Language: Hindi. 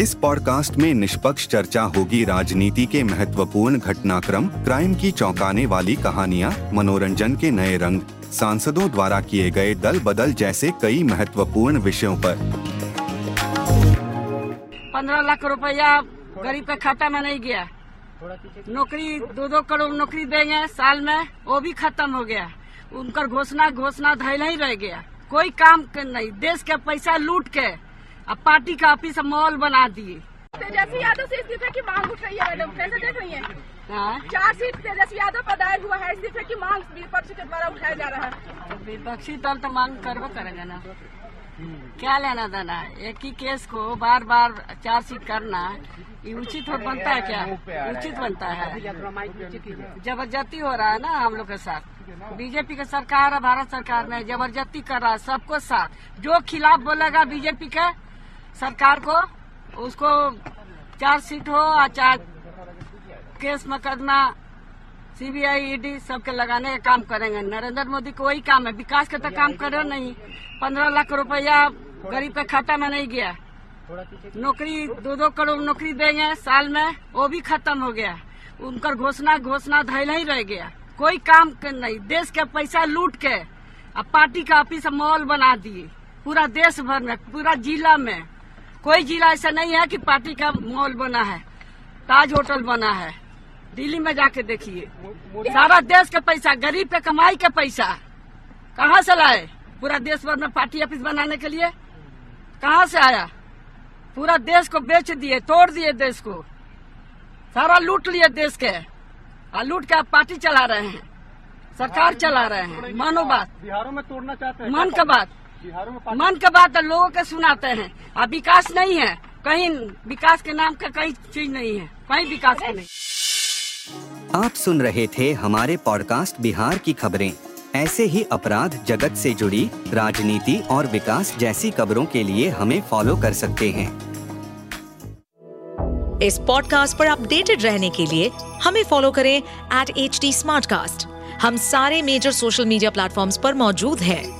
इस पॉडकास्ट में निष्पक्ष चर्चा होगी राजनीति के महत्वपूर्ण घटनाक्रम, क्राइम की चौंकाने वाली कहानियाँ, मनोरंजन के नए रंग, सांसदों द्वारा किए गए दल बदल जैसे कई महत्वपूर्ण विषयों पर। पंद्रह लाख रुपया गरीब के खाता में नहीं गया। नौकरी दो दो करोड़ नौकरी देंगे साल में, वो भी खत्म हो गया। उनका घोषणा घोषणा धैल ही रह गया। कोई काम नहीं, देश के पैसा लूट के। अब पार्टी का ऑफ़िस मॉल बना दिए। तेजस्वी यादव से इस्तीफे की मांग उठ रही है मैडम कैसे देख रही है हाँ? चार सीट तेजस्वी यादव पर दायर हुआ है इस्तीफे की मांग विपक्ष के द्वारा उठाया जा रहा है। तो विपक्षी दल तो मांग करबो करेगा ना। क्या लेना देना? है? एक ही केस को बार बार चार्जशीट करना ये उचित हो बनता है क्या? उचित बनता है। ज़बरदस्ती हो रहा है ना हम लोग के साथ। बीजेपी का सरकार है भारत सरकार में ज़बरदस्ती कर रहा है सबको साथ। जो खिलाफ बोलेगा बीजेपी के सरकार को, उसको चार्जशीट हो या चाहे केस मुकदमा सीबीआई ईडी सबके लगाने का काम करेंगे। नरेंद्र मोदी को वही काम है, विकास का तो काम करे नहीं। पंद्रह लाख रुपया गरीब के खाता में नहीं गया। नौकरी, दो दो करोड़ नौकरी देंगे साल में, वो भी खत्म हो गया। उनकर घोषणा घोषणा धैल ही रह गया। कोई काम कर नहीं, देश के पैसा लूट के, अब पार्टी का ऑफ़िस मॉल बना दिए। पूरा देश भर में, पूरा जिला में। कोई जिला ऐसा नहीं है कि पार्टी का मॉल बना है ताज होटल बना है। दिल्ली में जाके देखिए। सारा देश का पैसा गरीब के कमाई का पैसा कहाँ से लाए? पूरा देश भर में पार्टी ऑफ़िस बनाने के लिए? कहाँ से आया? पूरा देश को बेच दिए तोड़ दिए देश को। सारा लूट लिए देश के। और लूट के आप पार्टी चला रहे हैं। सरकार चला रहे हैं। मानो बात। बिहारों में तोड़ना चाहते हैं। मन का बात। मन के बात है लोगों के सुनाते हैं। अब विकास नहीं है। कहीं विकास के नाम का कहीं चीज़ नहीं है। कहीं विकास का नहीं। आप सुन रहे थे हमारे पॉडकास्ट बिहार की खबरें। ऐसे ही अपराध जगत से जुड़ी राजनीति और विकास जैसी खबरों के लिए हमें फॉलो कर सकते हैं। इस पॉडकास्ट पर अपडेटेड रहने के लिए हमें फॉलो करें एट एच हम सारे मेजर सोशल मीडिया प्लेटफॉर्म्स पर मौजूद हैं।